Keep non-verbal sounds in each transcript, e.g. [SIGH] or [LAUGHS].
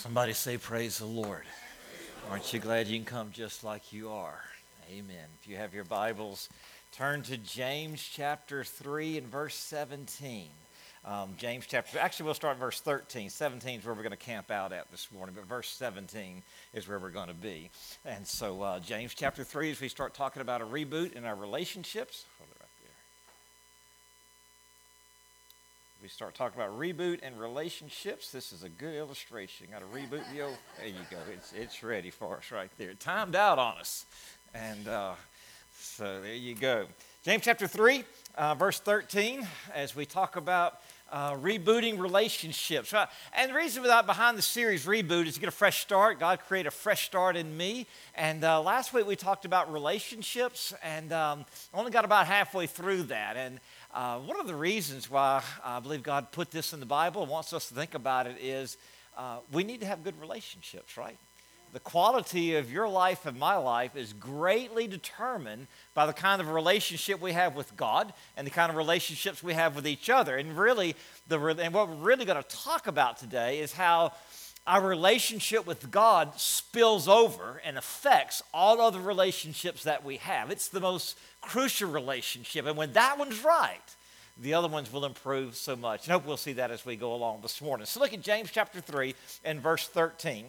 Somebody say, Praise the Lord. Aren't you glad you can come just like you are? Amen. If you have your Bibles, turn to James chapter 3 and verse 17. Um, James chapter, actually, we'll start verse 13. 17 is where we're going to camp out at this morning, but verse 17 is where we're going to be. And so, uh, James chapter 3, as we start talking about a reboot in our relationships, we start talking about reboot and relationships, this is a good illustration. Got to reboot the old. There you go. It's, it's ready for us right there. Timed out on us. And uh, so there you go. James chapter 3, uh, verse 13, as we talk about uh, rebooting relationships. And the reason that behind the series Reboot is to get a fresh start. God created a fresh start in me. And uh, last week we talked about relationships, and um, only got about halfway through that. And uh, one of the reasons why I believe God put this in the Bible and wants us to think about it is uh, we need to have good relationships, right? The quality of your life and my life is greatly determined by the kind of relationship we have with God and the kind of relationships we have with each other. And really, the, and what we're really going to talk about today is how our relationship with God spills over and affects all other relationships that we have. It's the most crucial relationship. And when that one's right, the other ones will improve so much. And I hope we'll see that as we go along this morning. So look at James chapter 3 and verse 13,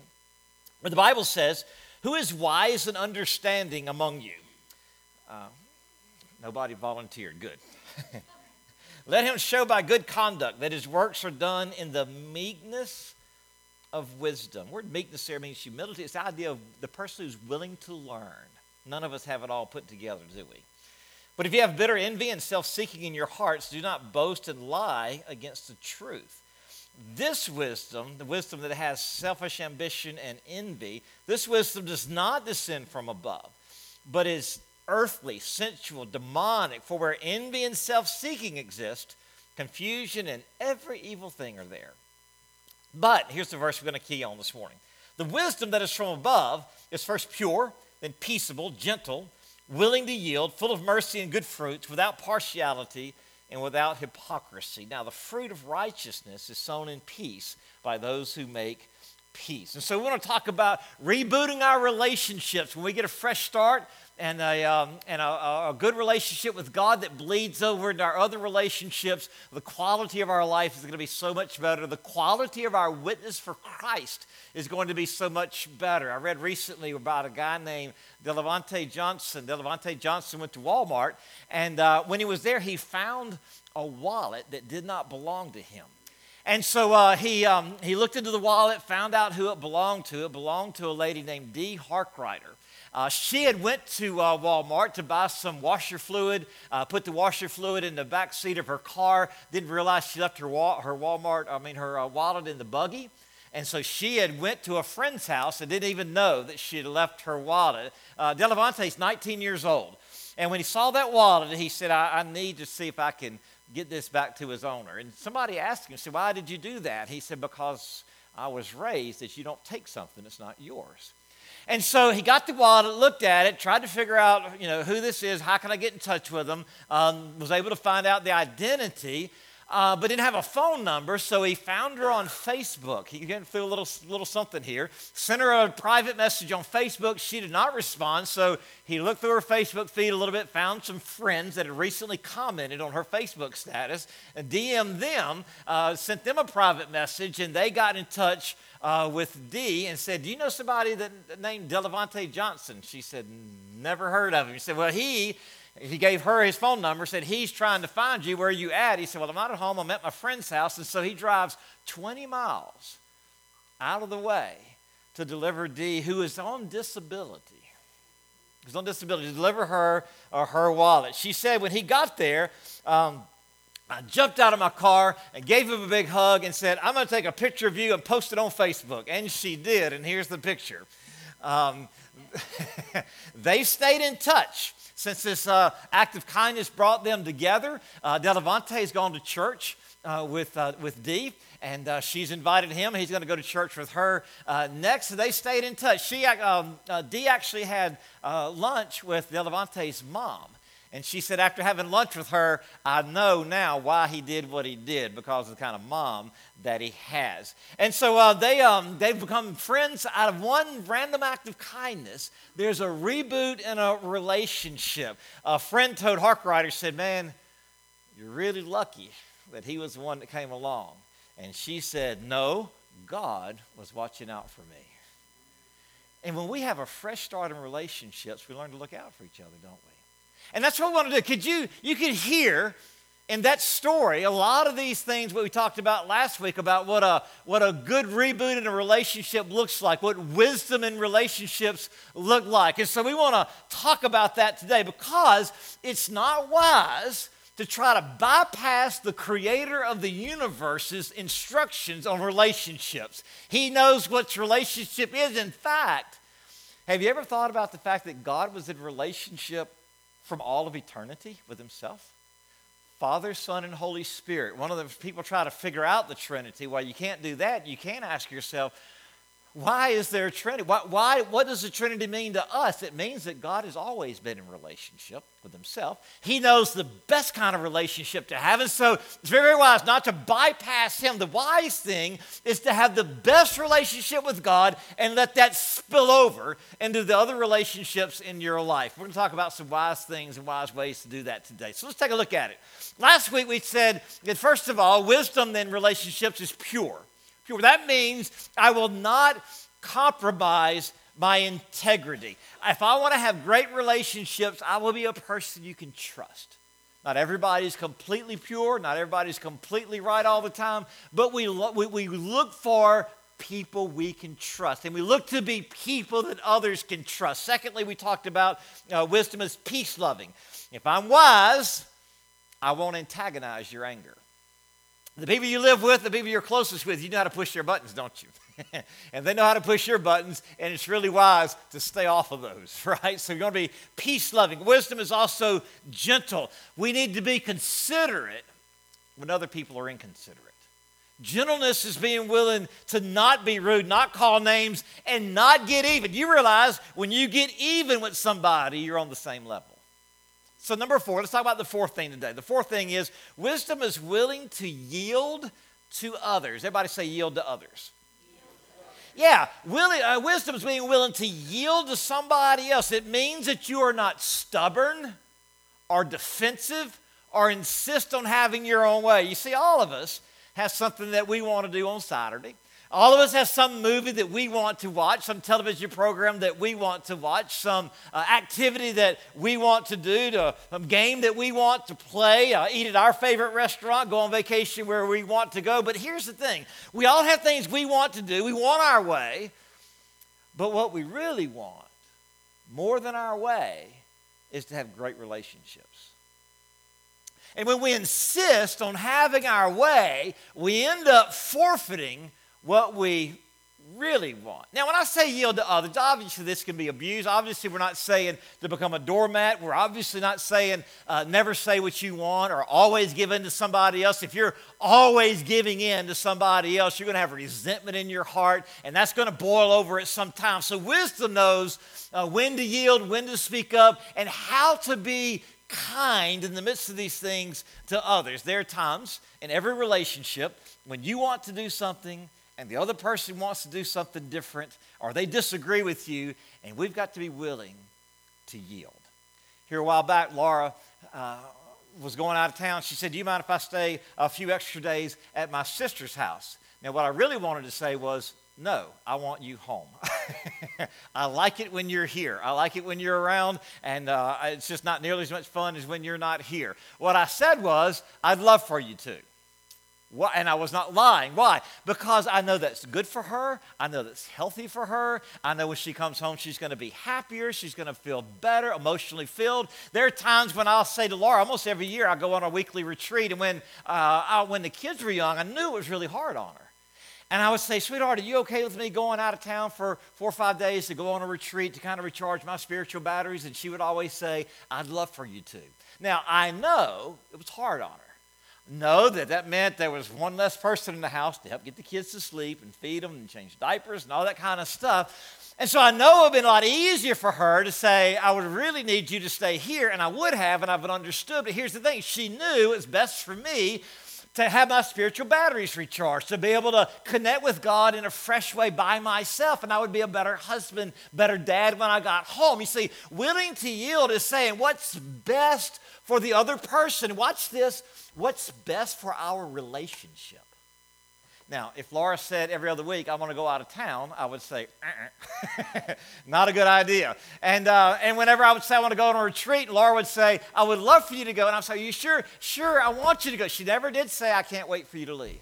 where the Bible says, Who is wise and understanding among you? Uh, nobody volunteered. Good. [LAUGHS] Let him show by good conduct that his works are done in the meekness of wisdom. Word meekness there means humility. It's the idea of the person who's willing to learn. None of us have it all put together, do we? But if you have bitter envy and self seeking in your hearts, do not boast and lie against the truth. This wisdom, the wisdom that has selfish ambition and envy, this wisdom does not descend from above, but is earthly, sensual, demonic. For where envy and self seeking exist, confusion and every evil thing are there. But here's the verse we're going to key on this morning. The wisdom that is from above is first pure, then peaceable, gentle, willing to yield, full of mercy and good fruits, without partiality and without hypocrisy. Now, the fruit of righteousness is sown in peace by those who make peace. And so we want to talk about rebooting our relationships. When we get a fresh start, and, a, um, and a, a, good relationship with God that bleeds over into our other relationships, the quality of our life is going to be so much better. The quality of our witness for Christ is going to be so much better. I read recently about a guy named Delevante Johnson. Delevante Johnson went to Walmart, and uh, when he was there, he found a wallet that did not belong to him. And so uh, he, um, he looked into the wallet, found out who it belonged to. It belonged to a lady named Dee Harkrider. Uh, she had went to uh, Walmart to buy some washer fluid, uh, put the washer fluid in the back seat of her car. Didn't realize she left her, wa- her Walmart, I mean her uh, wallet in the buggy. And so she had went to a friend's house and didn't even know that she had left her wallet. Uh, Delavante's 19 years old. And when he saw that wallet, he said, I, I need to see if I can get this back to his owner. And somebody asked him, said, why did you do that? He said, because I was raised that you don't take something that's not yours. And so he got the wallet, looked at it, tried to figure out, you know, who this is, how can I get in touch with them, um, was able to find out the identity uh, but didn't have a phone number, so he found her on Facebook. He went through a little, little something here, sent her a private message on Facebook. She did not respond, so he looked through her Facebook feed a little bit, found some friends that had recently commented on her Facebook status, and DM'd them, uh, sent them a private message, and they got in touch uh, with Dee and said, Do you know somebody that named Delavante Johnson? She said, Never heard of him. He said, Well, he he gave her his phone number, said, He's trying to find you. Where are you at? He said, Well, I'm not at home. I'm at my friend's house. And so he drives 20 miles out of the way to deliver Dee, who is on disability. He's on disability, to deliver her or her wallet. She said when he got there, um, I jumped out of my car and gave him a big hug and said, I'm going to take a picture of you and post it on Facebook. And she did, and here's the picture. Um, [LAUGHS] they stayed in touch. Since this uh, act of kindness brought them together, uh, Delevante has gone to church uh, with, uh, with Dee, and uh, she's invited him. He's going to go to church with her uh, next. They stayed in touch. She, um, uh, Dee actually had lunch with Delavante's mom. And she said, after having lunch with her, I know now why he did what he did because of the kind of mom that he has. And so uh, they, um, they've become friends out of one random act of kindness. There's a reboot in a relationship. A friend told Harkrider, said, Man, you're really lucky that he was the one that came along. And she said, No, God was watching out for me. And when we have a fresh start in relationships, we learn to look out for each other, don't we? And that's what we want to do. Could you, you could hear in that story a lot of these things what we talked about last week about what a, what a good reboot in a relationship looks like, what wisdom in relationships look like. And so we want to talk about that today because it's not wise to try to bypass the creator of the universe's instructions on relationships. He knows what relationship is. In fact, have you ever thought about the fact that God was in relationship from all of eternity with himself? Father, Son, and Holy Spirit. One of the people try to figure out the Trinity. Well, you can't do that. You can ask yourself, why is there a Trinity? Why, why, what does the Trinity mean to us? It means that God has always been in relationship with Himself. He knows the best kind of relationship to have. And so it's very, very wise not to bypass Him. The wise thing is to have the best relationship with God and let that spill over into the other relationships in your life. We're going to talk about some wise things and wise ways to do that today. So let's take a look at it. Last week we said that, first of all, wisdom in relationships is pure pure. That means I will not compromise my integrity. If I want to have great relationships, I will be a person you can trust. Not everybody's completely pure, not everybody's completely right all the time, but we, lo- we, we look for people we can trust. And we look to be people that others can trust. Secondly, we talked about uh, wisdom as peace loving. If I'm wise, I won't antagonize your anger. The people you live with, the people you're closest with, you know how to push their buttons, don't you? [LAUGHS] and they know how to push your buttons, and it's really wise to stay off of those, [LAUGHS] right? So you're going to be peace loving. Wisdom is also gentle. We need to be considerate when other people are inconsiderate. Gentleness is being willing to not be rude, not call names, and not get even. You realize when you get even with somebody, you're on the same level. So, number four, let's talk about the fourth thing today. The fourth thing is wisdom is willing to yield to others. Everybody say, yield to others. Yeah, willing, uh, wisdom is being willing to yield to somebody else. It means that you are not stubborn or defensive or insist on having your own way. You see, all of us have something that we want to do on Saturday. All of us have some movie that we want to watch, some television program that we want to watch, some uh, activity that we want to do, to, some game that we want to play, uh, eat at our favorite restaurant, go on vacation where we want to go. But here's the thing we all have things we want to do, we want our way, but what we really want, more than our way, is to have great relationships. And when we insist on having our way, we end up forfeiting what we really want. Now, when I say yield to others, obviously this can be abused. Obviously, we're not saying to become a doormat. We're obviously not saying uh, never say what you want or always give in to somebody else. If you're always giving in to somebody else, you're going to have resentment in your heart, and that's going to boil over at some time. So, wisdom knows uh, when to yield, when to speak up, and how to be kind in the midst of these things to others. There are times in every relationship when you want to do something and the other person wants to do something different or they disagree with you, and we've got to be willing to yield. Here a while back, Laura uh, was going out of town. She said, Do you mind if I stay a few extra days at my sister's house? Now, what I really wanted to say was, no, I want you home. [LAUGHS] I like it when you're here. I like it when you're around, and uh, it's just not nearly as much fun as when you're not here. What I said was, I'd love for you to. Why? And I was not lying. Why? Because I know that's good for her. I know that's healthy for her. I know when she comes home, she's going to be happier. She's going to feel better, emotionally filled. There are times when I'll say to Laura, almost every year, I go on a weekly retreat. And when, uh, I, when the kids were young, I knew it was really hard on her. And I would say, sweetheart, are you okay with me going out of town for four or five days to go on a retreat to kind of recharge my spiritual batteries? And she would always say, I'd love for you to. Now, I know it was hard on her. Know that that meant there was one less person in the house to help get the kids to sleep and feed them and change diapers and all that kind of stuff. And so I know it would have been a lot easier for her to say, I would really need you to stay here, and I would have, and I would have understood. But here's the thing she knew it's best for me to have my spiritual batteries recharged, to be able to connect with God in a fresh way by myself, and I would be a better husband, better dad when I got home. You see, willing to yield is saying what's best for the other person. Watch this what's best for our relationship. Now, if Laura said every other week, I want to go out of town, I would say, uh-uh. [LAUGHS] not a good idea. And, uh, and whenever I would say I want to go on a retreat, Laura would say, I would love for you to go. And I'd say, you sure? Sure, I want you to go. She never did say, I can't wait for you to leave.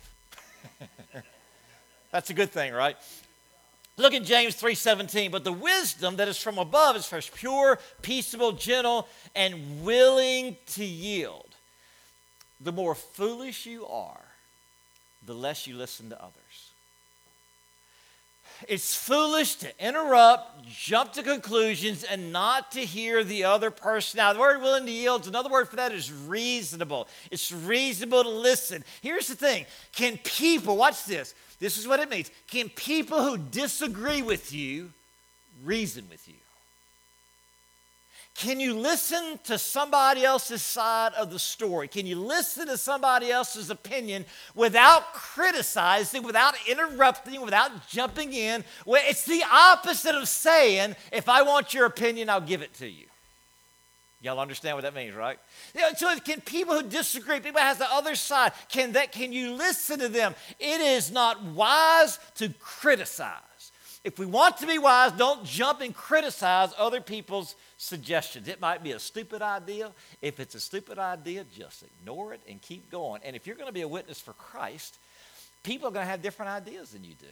[LAUGHS] That's a good thing, right? Look at James 3:17, but the wisdom that is from above is first pure, peaceable, gentle, and willing to yield. The more foolish you are, the less you listen to others. It's foolish to interrupt, jump to conclusions, and not to hear the other person. Now, the word willing to yield, another word for that is reasonable. It's reasonable to listen. Here's the thing can people, watch this, this is what it means. Can people who disagree with you reason with you? Can you listen to somebody else's side of the story? Can you listen to somebody else's opinion without criticizing, without interrupting, without jumping in? Well, it's the opposite of saying, if I want your opinion, I'll give it to you. Y'all understand what that means, right? So can people who disagree, people who has the other side, can that can you listen to them? It is not wise to criticize. If we want to be wise, don't jump and criticize other people's suggestions. It might be a stupid idea. If it's a stupid idea, just ignore it and keep going. And if you're going to be a witness for Christ, people are going to have different ideas than you do.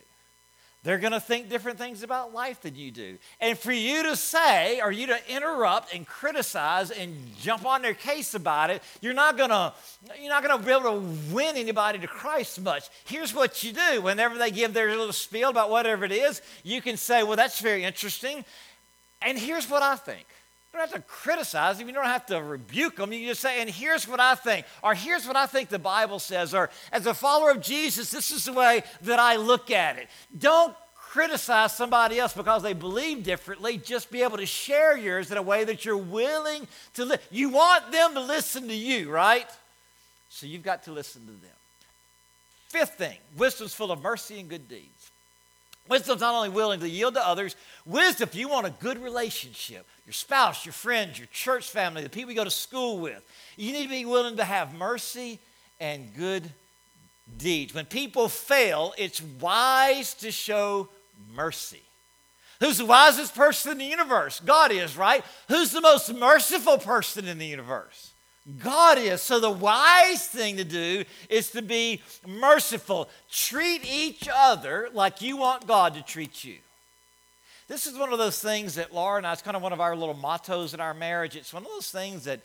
They're going to think different things about life than you do. And for you to say, or you to interrupt and criticize and jump on their case about it, you're not going to you're not going to be able to win anybody to Christ much. Here's what you do. Whenever they give their little spiel about whatever it is, you can say, "Well, that's very interesting." And here's what I think. You don't have to criticize them. You don't have to rebuke them. You just say, and here's what I think, or here's what I think the Bible says, or as a follower of Jesus, this is the way that I look at it. Don't criticize somebody else because they believe differently. Just be able to share yours in a way that you're willing to. You want them to listen to you, right? So you've got to listen to them. Fifth thing wisdom's full of mercy and good deeds. Wisdom's not only willing to yield to others, wisdom, if you want a good relationship, your spouse, your friends, your church family, the people you go to school with, you need to be willing to have mercy and good deeds. When people fail, it's wise to show mercy. Who's the wisest person in the universe? God is, right? Who's the most merciful person in the universe? God is. So the wise thing to do is to be merciful. Treat each other like you want God to treat you. This is one of those things that Laura and I, it's kind of one of our little mottos in our marriage. It's one of those things that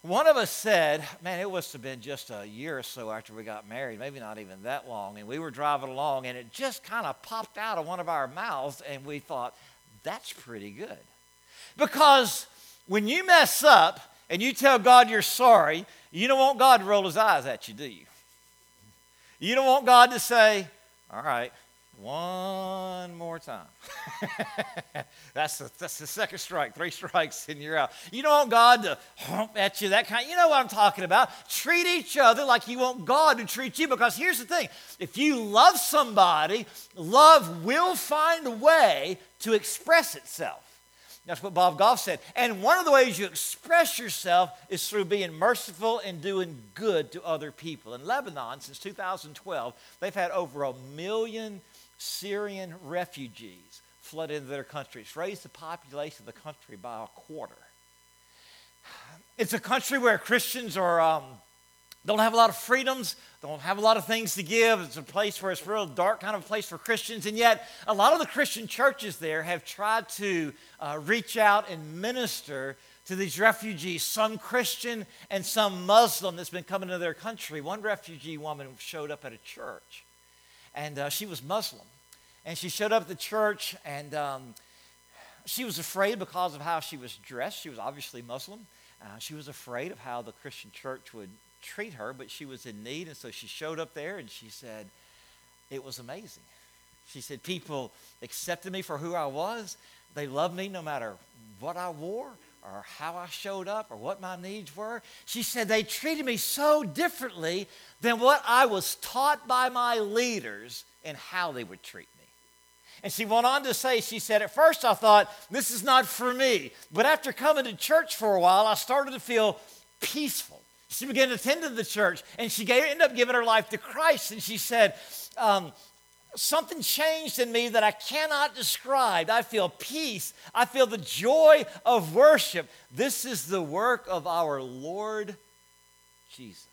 one of us said, man, it must have been just a year or so after we got married, maybe not even that long. And we were driving along and it just kind of popped out of one of our mouths and we thought, that's pretty good. Because when you mess up, and you tell God you're sorry, you don't want God to roll his eyes at you, do you? You don't want God to say, all right, one more time. [LAUGHS] that's, the, that's the second strike. Three strikes and you're out. You don't want God to hump at you, that kind. You know what I'm talking about. Treat each other like you want God to treat you because here's the thing if you love somebody, love will find a way to express itself. That's what Bob Goff said. And one of the ways you express yourself is through being merciful and doing good to other people. In Lebanon, since 2012, they've had over a million Syrian refugees flood into their country. It's raised the population of the country by a quarter. It's a country where Christians are um, don't have a lot of freedoms, don't have a lot of things to give. It's a place where it's a real dark kind of place for Christians. And yet, a lot of the Christian churches there have tried to uh, reach out and minister to these refugees, some Christian and some Muslim that's been coming to their country. One refugee woman showed up at a church, and uh, she was Muslim. And she showed up at the church, and um, she was afraid because of how she was dressed. She was obviously Muslim. Uh, she was afraid of how the Christian church would treat her, but she was in need. And so she showed up there and she said, It was amazing. She said, People accepted me for who I was. They loved me no matter what I wore or how I showed up or what my needs were. She said, They treated me so differently than what I was taught by my leaders and how they would treat me. And she went on to say, she said, At first I thought, this is not for me. But after coming to church for a while, I started to feel peaceful. She began to attend the church and she gave, ended up giving her life to Christ. And she said, um, Something changed in me that I cannot describe. I feel peace. I feel the joy of worship. This is the work of our Lord Jesus.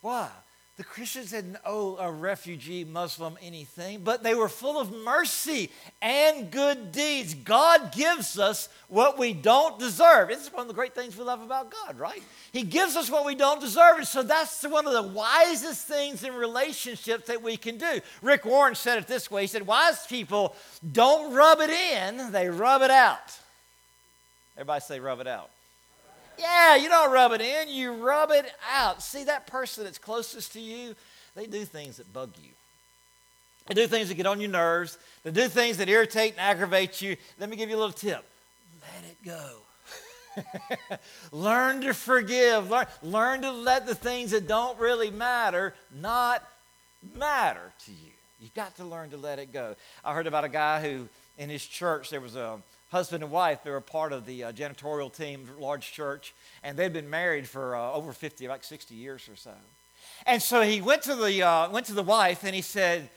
Why? The Christians didn't owe a refugee Muslim anything, but they were full of mercy and good deeds. God gives us what we don't deserve. Is one of the great things we love about God, right? He gives us what we don't deserve. And so that's one of the wisest things in relationships that we can do. Rick Warren said it this way He said, Wise people don't rub it in, they rub it out. Everybody say, rub it out. Yeah, you don't rub it in, you rub it out. See, that person that's closest to you, they do things that bug you. They do things that get on your nerves. They do things that irritate and aggravate you. Let me give you a little tip let it go. [LAUGHS] learn to forgive. Learn, learn to let the things that don't really matter not matter to you. You've got to learn to let it go. I heard about a guy who, in his church, there was a husband and wife. They were part of the uh, janitorial team, large church, and they'd been married for uh, over 50, like 60 years or so. And so he went to the, uh, went to the wife and he said,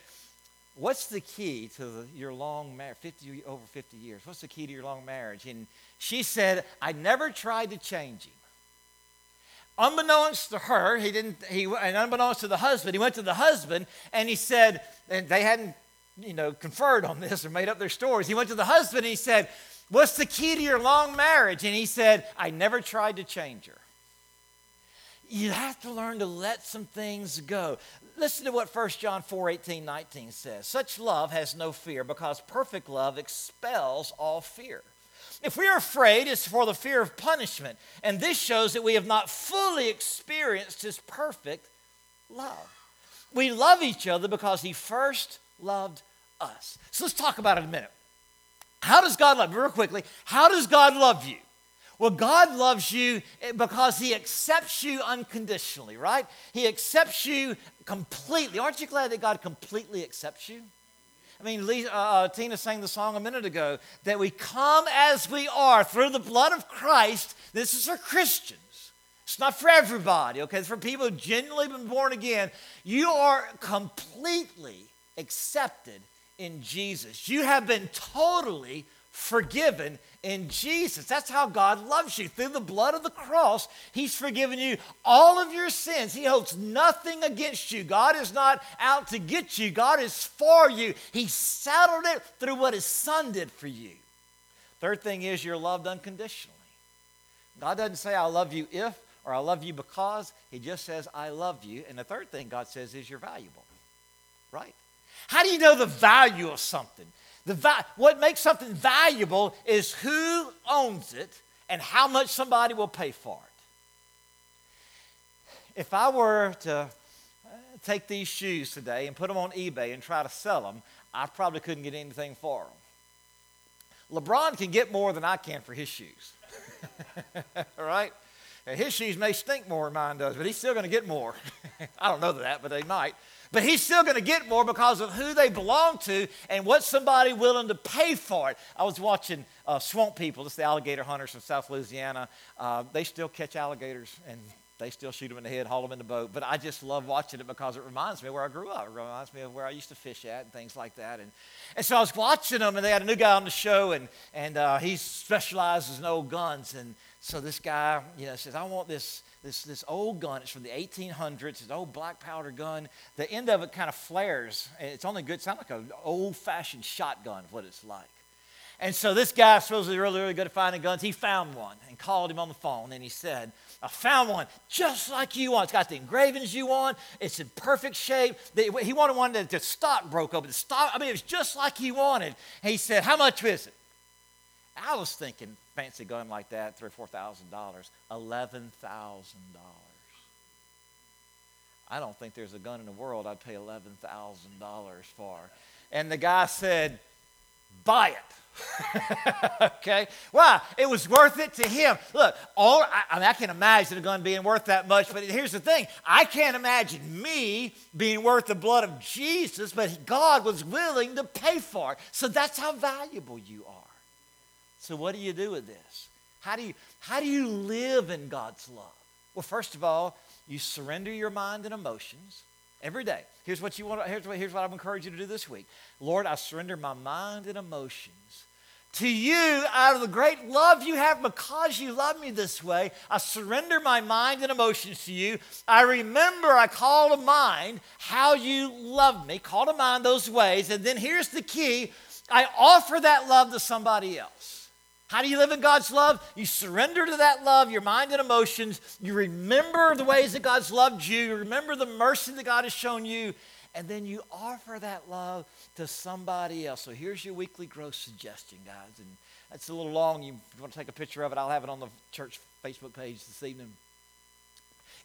What's the key to the, your long marriage, 50, over 50 years? What's the key to your long marriage? And she said, I never tried to change him. Unbeknownst to her, he didn't, he, and unbeknownst to the husband, he went to the husband and he said, and they hadn't you know, conferred on this or made up their stories. He went to the husband and he said, What's the key to your long marriage? And he said, I never tried to change her. You have to learn to let some things go. Listen to what 1 John 4 18, 19 says. Such love has no fear because perfect love expels all fear. If we are afraid, it's for the fear of punishment. And this shows that we have not fully experienced his perfect love. We love each other because he first loved us. So let's talk about it a minute. How does God love you? Real quickly, how does God love you? Well, God loves you because He accepts you unconditionally, right? He accepts you completely. Aren't you glad that God completely accepts you? I mean, uh, uh, Tina sang the song a minute ago that we come as we are through the blood of Christ. This is for Christians. It's not for everybody, okay? It's for people who genuinely been born again. You are completely accepted in Jesus. You have been totally forgiven in Jesus. That's how God loves you. Through the blood of the cross, He's forgiven you all of your sins. He holds nothing against you. God is not out to get you, God is for you. He settled it through what His Son did for you. Third thing is you're loved unconditionally. God doesn't say, I love you if or I love you because. He just says, I love you. And the third thing God says is you're valuable, right? How do you know the value of something? The va- what makes something valuable is who owns it and how much somebody will pay for it. If I were to uh, take these shoes today and put them on eBay and try to sell them, I probably couldn't get anything for them. LeBron can get more than I can for his shoes. All [LAUGHS] right? His shoes may stink more than mine does, but he's still going to get more. [LAUGHS] I don't know that, but they might. But he's still going to get more because of who they belong to and what somebody willing to pay for it. I was watching uh, Swamp People, just the alligator hunters from South Louisiana. Uh, they still catch alligators and they still shoot them in the head, haul them in the boat. But I just love watching it because it reminds me of where I grew up. It reminds me of where I used to fish at and things like that. And, and so I was watching them, and they had a new guy on the show, and, and uh, he specializes in old guns. And so this guy, you know, says, I want this this, this old gun. It's from the 1800s. It's an old black powder gun. The end of it kind of flares. It's only good. It sounds like an old fashioned shotgun, what it's like. And so this guy supposedly really, really good at finding guns. He found one and called him on the phone. And he said, I found one just like you want. It's got the engravings you want. It's in perfect shape. He wanted one that the stock broke open. The stock, I mean, it was just like he wanted. And he said, How much is it? I was thinking, fancy gun like that, three or four thousand dollars, eleven thousand dollars. I don't think there's a gun in the world I'd pay $11,000 for. And the guy said, Buy it. [LAUGHS] okay? Why? It was worth it to him. Look, all I, I, mean, I can imagine a gun being worth that much, but here's the thing I can't imagine me being worth the blood of Jesus, but God was willing to pay for it. So that's how valuable you are. So, what do you do with this? How do you, how do you live in God's love? Well, first of all, you surrender your mind and emotions every day. Here's what you want. Here's what, here's what I'm encouraging you to do this week. Lord, I surrender my mind and emotions to you out of the great love you have because you love me this way. I surrender my mind and emotions to you. I remember, I call to mind how you love me, call to mind those ways. And then here's the key I offer that love to somebody else. How do you live in God's love? You surrender to that love, your mind and emotions. You remember the ways that God's loved you. You remember the mercy that God has shown you. And then you offer that love to somebody else. So here's your weekly growth suggestion, guys. And it's a little long. You want to take a picture of it? I'll have it on the church Facebook page this evening.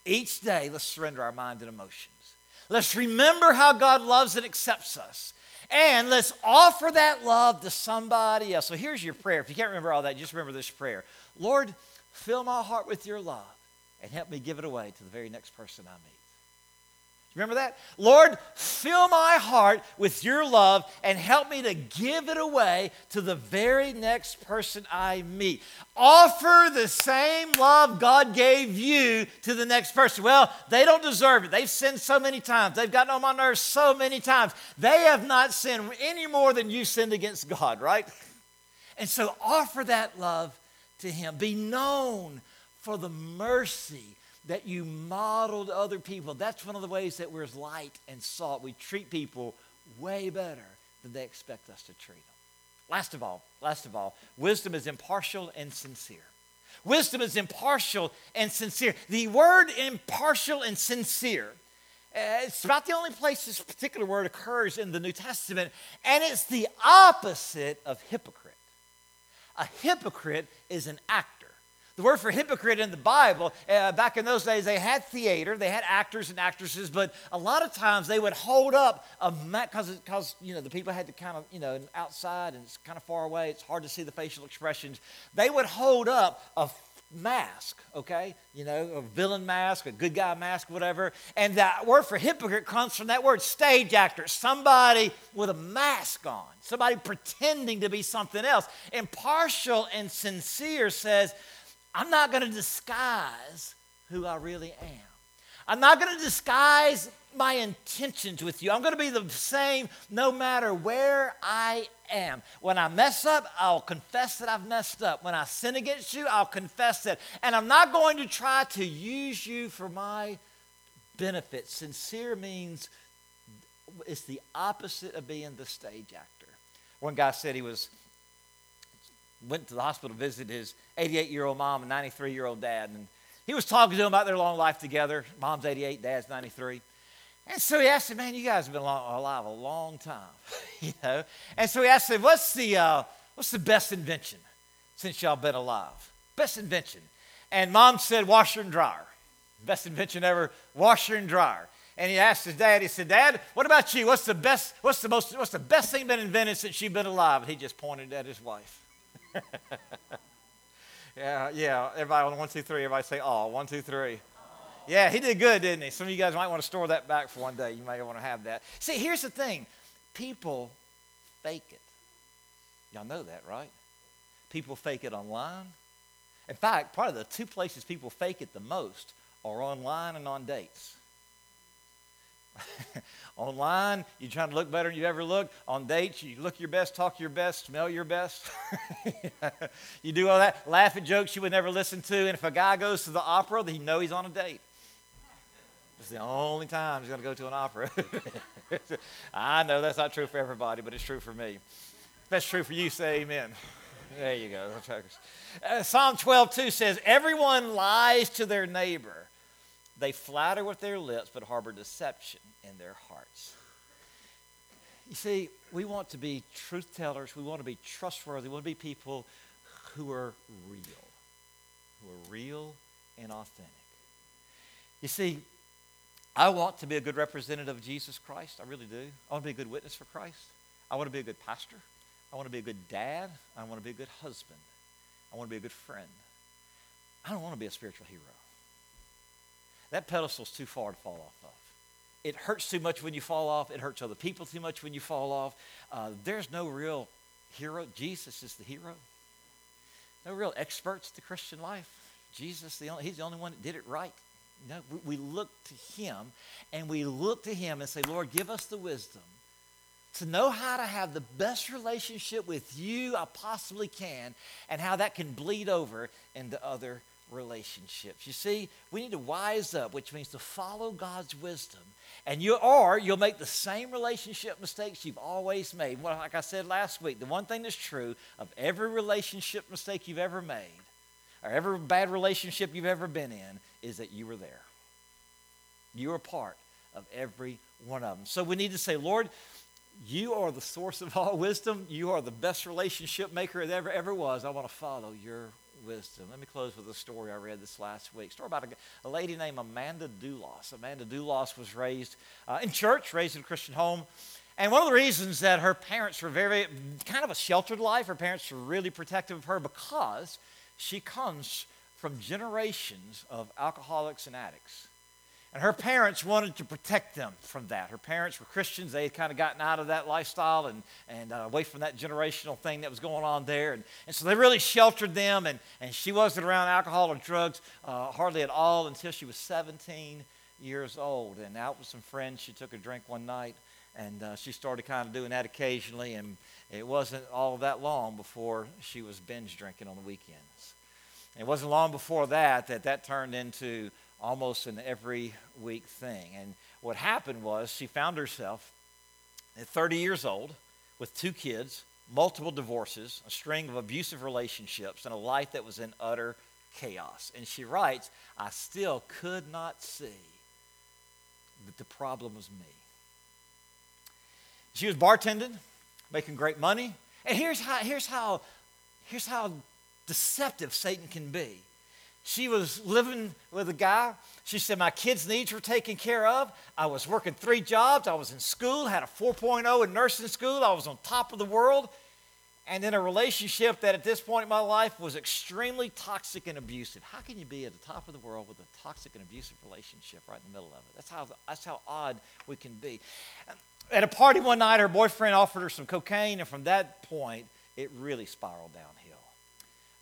Each day, let's surrender our mind and emotions. Let's remember how God loves and accepts us. And let's offer that love to somebody else. So here's your prayer. If you can't remember all that, just remember this prayer Lord, fill my heart with your love and help me give it away to the very next person I meet. Remember that? Lord, fill my heart with your love and help me to give it away to the very next person I meet. Offer the same love God gave you to the next person. Well, they don't deserve it. They've sinned so many times, they've gotten on my nerves so many times. They have not sinned any more than you sinned against God, right? And so offer that love to Him. Be known for the mercy that you modeled other people. That's one of the ways that we're light and salt. We treat people way better than they expect us to treat them. Last of all, last of all, wisdom is impartial and sincere. Wisdom is impartial and sincere. The word impartial and sincere, uh, it's about the only place this particular word occurs in the New Testament, and it's the opposite of hypocrite. A hypocrite is an actor the word for hypocrite in the Bible, uh, back in those days, they had theater, they had actors and actresses, but a lot of times they would hold up a because because you know the people had to kind of you know outside and it's kind of far away. It's hard to see the facial expressions. They would hold up a mask, okay? You know, a villain mask, a good guy mask, whatever. And that word for hypocrite comes from that word stage actor, somebody with a mask on, somebody pretending to be something else. Impartial and sincere says, I'm not going to disguise who I really am. I'm not going to disguise my intentions with you. I'm going to be the same no matter where I am. When I mess up, I'll confess that I've messed up. When I sin against you, I'll confess that. And I'm not going to try to use you for my benefit. Sincere means it's the opposite of being the stage actor. One guy said he was went to the hospital to visit his 88 year old mom and 93 year old dad. And he was talking to them about their long life together. Mom's 88, dad's 93. And so he asked him, Man, you guys have been alive a long time, [LAUGHS] you know? And so he asked him, What's the, uh, what's the best invention since y'all been alive? Best invention. And mom said, Washer and dryer. Best invention ever, washer and dryer. And he asked his dad, he said, Dad, what about you? What's the best, what's the most, what's the best thing been invented since you've been alive? And he just pointed at his wife. [LAUGHS] yeah, yeah. Everybody on one, two, three. Everybody say, "Oh, one, two, three. Yeah, he did good, didn't he? Some of you guys might want to store that back for one day. You might want to have that. See, here's the thing people fake it. Y'all know that, right? People fake it online. In fact, probably the two places people fake it the most are online and on dates. [LAUGHS] Online, you're trying to look better than you've ever looked. On dates, you look your best, talk your best, smell your best. [LAUGHS] you do all that, laugh at jokes you would never listen to. And if a guy goes to the opera, then you know he's on a date. It's the only time he's going to go to an opera. [LAUGHS] I know that's not true for everybody, but it's true for me. If that's true for you, say amen. There you go. Uh, Psalm 12, 2 says, Everyone lies to their neighbor they flatter with their lips, but harbor deception in their hearts. You see, we want to be truth tellers. We want to be trustworthy. We want to be people who are real, who are real and authentic. You see, I want to be a good representative of Jesus Christ. I really do. I want to be a good witness for Christ. I want to be a good pastor. I want to be a good dad. I want to be a good husband. I want to be a good friend. I don't want to be a spiritual hero. That pedestal's too far to fall off of. It hurts too much when you fall off. It hurts other people too much when you fall off. Uh, there's no real hero. Jesus is the hero. No real experts the Christian life. Jesus, the only, he's the only one that did it right. Know, we, we look to him and we look to him and say, Lord, give us the wisdom to know how to have the best relationship with you I possibly can and how that can bleed over into other relationships. You see, we need to wise up, which means to follow God's wisdom. And you are, you'll make the same relationship mistakes you've always made. Well, like I said last week, the one thing that's true of every relationship mistake you've ever made, or every bad relationship you've ever been in, is that you were there. You are part of every one of them. So we need to say, Lord, you are the source of all [LAUGHS] wisdom. You are the best relationship maker that ever, ever was. I want to follow your wisdom. Let me close with a story I read this last week. A story about a, a lady named Amanda Doulos. Amanda Doulos was raised uh, in church, raised in a Christian home. And one of the reasons that her parents were very, kind of a sheltered life, her parents were really protective of her because she comes from generations of alcoholics and addicts. And her parents wanted to protect them from that. Her parents were Christians. They had kind of gotten out of that lifestyle and, and uh, away from that generational thing that was going on there. And, and so they really sheltered them. And, and she wasn't around alcohol or drugs uh, hardly at all until she was 17 years old. And out with some friends, she took a drink one night. And uh, she started kind of doing that occasionally. And it wasn't all that long before she was binge drinking on the weekends. It wasn't long before that that that turned into almost an every week thing. And what happened was she found herself at 30 years old with two kids, multiple divorces, a string of abusive relationships, and a life that was in utter chaos. And she writes, I still could not see that the problem was me. She was bartending, making great money. And here's how, here's how, here's how deceptive Satan can be. She was living with a guy. She said, My kids' needs were taken care of. I was working three jobs. I was in school, had a 4.0 in nursing school. I was on top of the world. And in a relationship that at this point in my life was extremely toxic and abusive. How can you be at the top of the world with a toxic and abusive relationship right in the middle of it? That's how, that's how odd we can be. At a party one night, her boyfriend offered her some cocaine, and from that point, it really spiraled downhill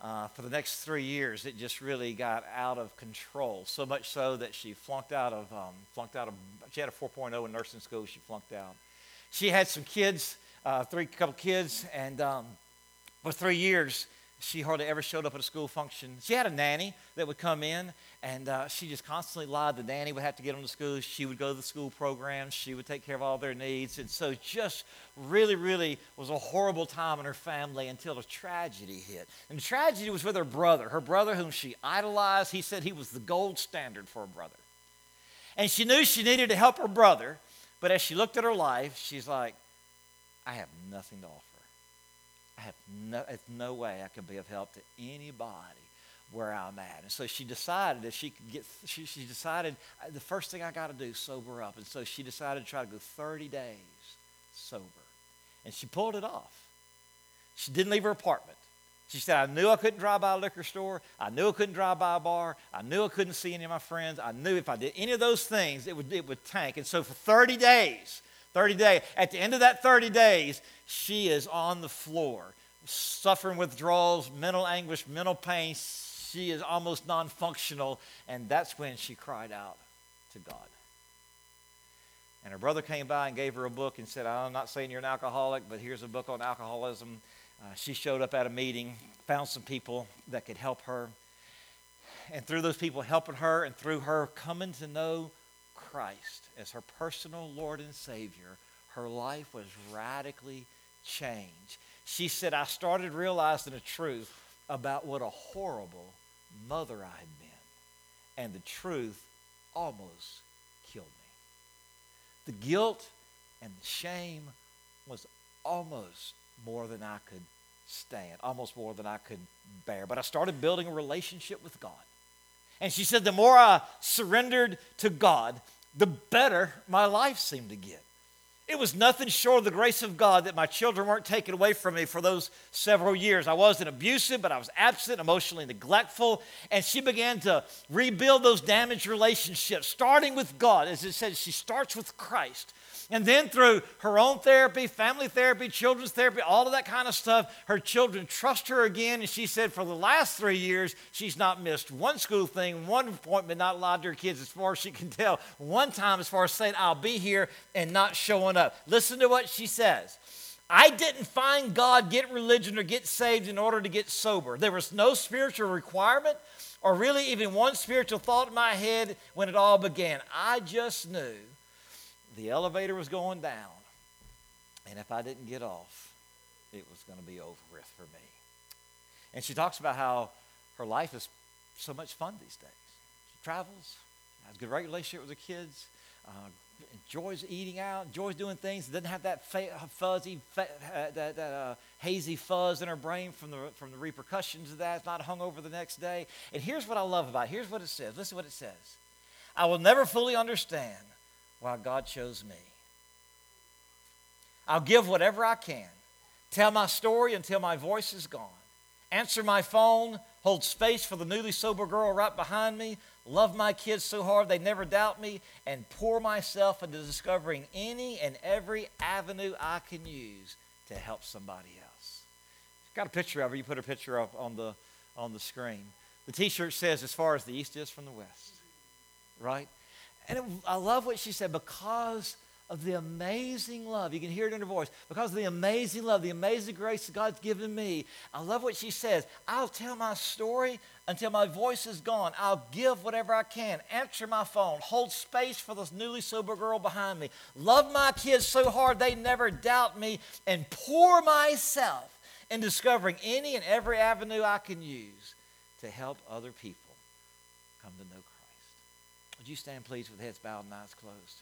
uh, for the next three years, it just really got out of control. So much so that she flunked out of um, flunked out of. She had a 4.0 in nursing school. She flunked out. She had some kids, uh, three couple kids, and um, for three years, she hardly ever showed up at a school function. She had a nanny that would come in, and uh, she just constantly lied. The nanny would have to get them to school. She would go to the school programs. She would take care of all their needs. And so, just really, really was a horrible time in her family until a tragedy hit. And the tragedy was with her brother, her brother, whom she idolized. He said he was the gold standard for a brother. And she knew she needed to help her brother, but as she looked at her life, she's like, I have nothing to offer. I have no, no way I can be of help to anybody where I'm at. And so she decided that she could get, she, she decided uh, the first thing I got to do sober up. And so she decided to try to go 30 days sober. And she pulled it off. She didn't leave her apartment. She said, I knew I couldn't drive by a liquor store. I knew I couldn't drive by a bar. I knew I couldn't see any of my friends. I knew if I did any of those things, it would, it would tank. And so for 30 days, 30 days. At the end of that 30 days, she is on the floor, suffering withdrawals, mental anguish, mental pain. She is almost non functional, and that's when she cried out to God. And her brother came by and gave her a book and said, I'm not saying you're an alcoholic, but here's a book on alcoholism. Uh, she showed up at a meeting, found some people that could help her. And through those people helping her and through her coming to know Christ as her personal Lord and Savior, her life was radically changed. She said, I started realizing the truth about what a horrible mother I had been, and the truth almost killed me. The guilt and the shame was almost more than I could stand, almost more than I could bear. But I started building a relationship with God. And she said, the more I surrendered to God, the better my life seemed to get. It was nothing short of the grace of God that my children weren't taken away from me for those several years. I wasn't abusive, but I was absent, emotionally neglectful. And she began to rebuild those damaged relationships, starting with God. As it says, she starts with Christ. And then through her own therapy, family therapy, children's therapy, all of that kind of stuff, her children trust her again. And she said for the last three years, she's not missed one school thing, one appointment, not lied to her kids as far as she can tell, one time as far as saying, I'll be here and not showing up. Listen to what she says. I didn't find God, get religion, or get saved in order to get sober. There was no spiritual requirement or really even one spiritual thought in my head when it all began. I just knew the elevator was going down, and if I didn't get off, it was going to be over with for me. And she talks about how her life is so much fun these days. She travels, has a good relationship with her kids, uh, enjoys eating out, enjoys doing things, doesn't have that fuzzy, uh, that, that uh, hazy fuzz in her brain from the, from the repercussions of that. Not hung over the next day. And here's what I love about it. Here's what it says. Listen to what it says. I will never fully understand why God chose me. I'll give whatever I can, tell my story until my voice is gone, answer my phone, hold space for the newly sober girl right behind me, love my kids so hard they never doubt me, and pour myself into discovering any and every avenue I can use to help somebody else. Got a picture of her. You put a picture up on the on the screen. The T-shirt says, "As far as the east is from the west," right? And it, I love what she said because of the amazing love. You can hear it in her voice. Because of the amazing love, the amazing grace that God's given me. I love what she says. I'll tell my story until my voice is gone. I'll give whatever I can, answer my phone, hold space for this newly sober girl behind me, love my kids so hard they never doubt me, and pour myself in discovering any and every avenue I can use to help other people come to know Christ. Would you stand, please, with heads bowed and eyes closed?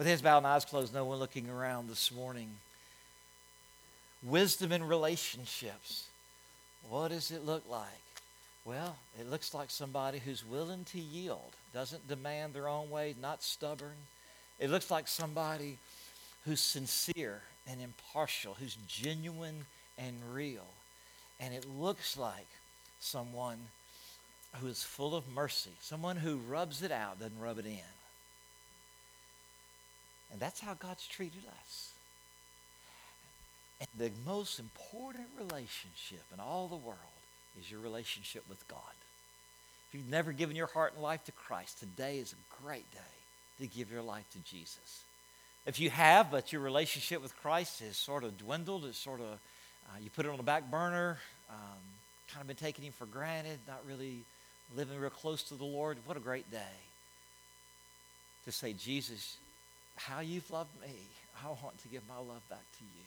With heads bowed and eyes closed, no one looking around this morning. Wisdom in relationships. What does it look like? Well, it looks like somebody who's willing to yield, doesn't demand their own way, not stubborn. It looks like somebody who's sincere and impartial, who's genuine and real. And it looks like someone who is full of mercy, someone who rubs it out, doesn't rub it in. And that's how God's treated us. And the most important relationship in all the world is your relationship with God. If you've never given your heart and life to Christ, today is a great day to give your life to Jesus. If you have, but your relationship with Christ has sort of dwindled, it's sort of, uh, you put it on the back burner, um, kind of been taking Him for granted, not really living real close to the Lord, what a great day to say, Jesus, how you've loved me, I want to give my love back to you.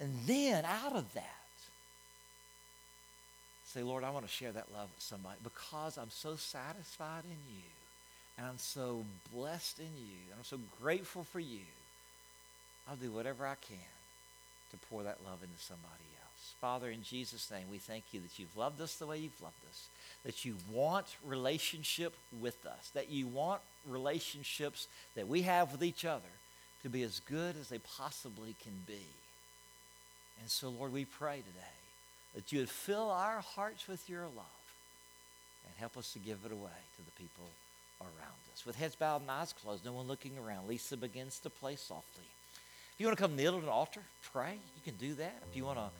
And then out of that, say, Lord, I want to share that love with somebody because I'm so satisfied in you and I'm so blessed in you and I'm so grateful for you. I'll do whatever I can to pour that love into somebody else. Father, in Jesus' name, we thank you that you've loved us the way you've loved us that you want relationship with us, that you want relationships that we have with each other to be as good as they possibly can be. And so, Lord, we pray today that you would fill our hearts with your love and help us to give it away to the people around us. With heads bowed and eyes closed, no one looking around, Lisa begins to play softly. If you want to come kneel at an altar, pray, you can do that. If you want to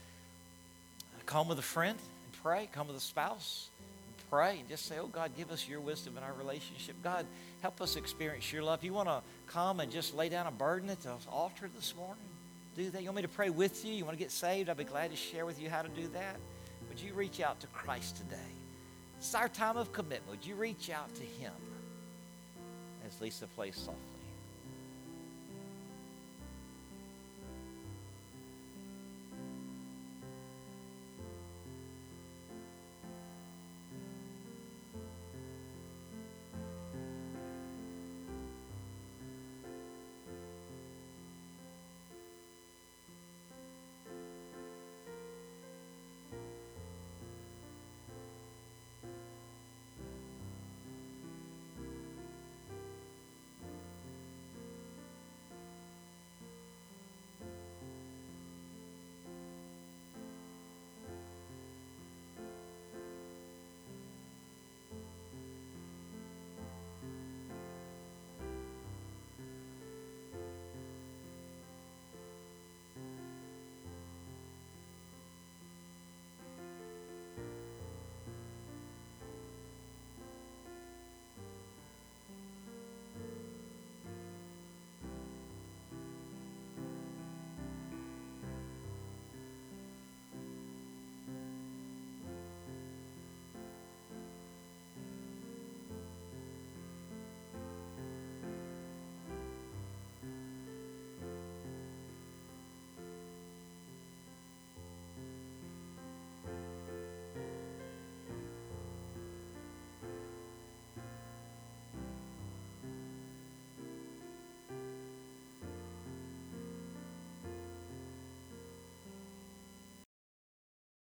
come with a friend and pray, come with a spouse, and pray and just say, Oh, God, give us your wisdom in our relationship. God, help us experience your love. You want to come and just lay down a burden at the altar this morning? Do that. You want me to pray with you? You want to get saved? I'd be glad to share with you how to do that. Would you reach out to Christ today? It's our time of commitment. Would you reach out to Him as Lisa plays softly?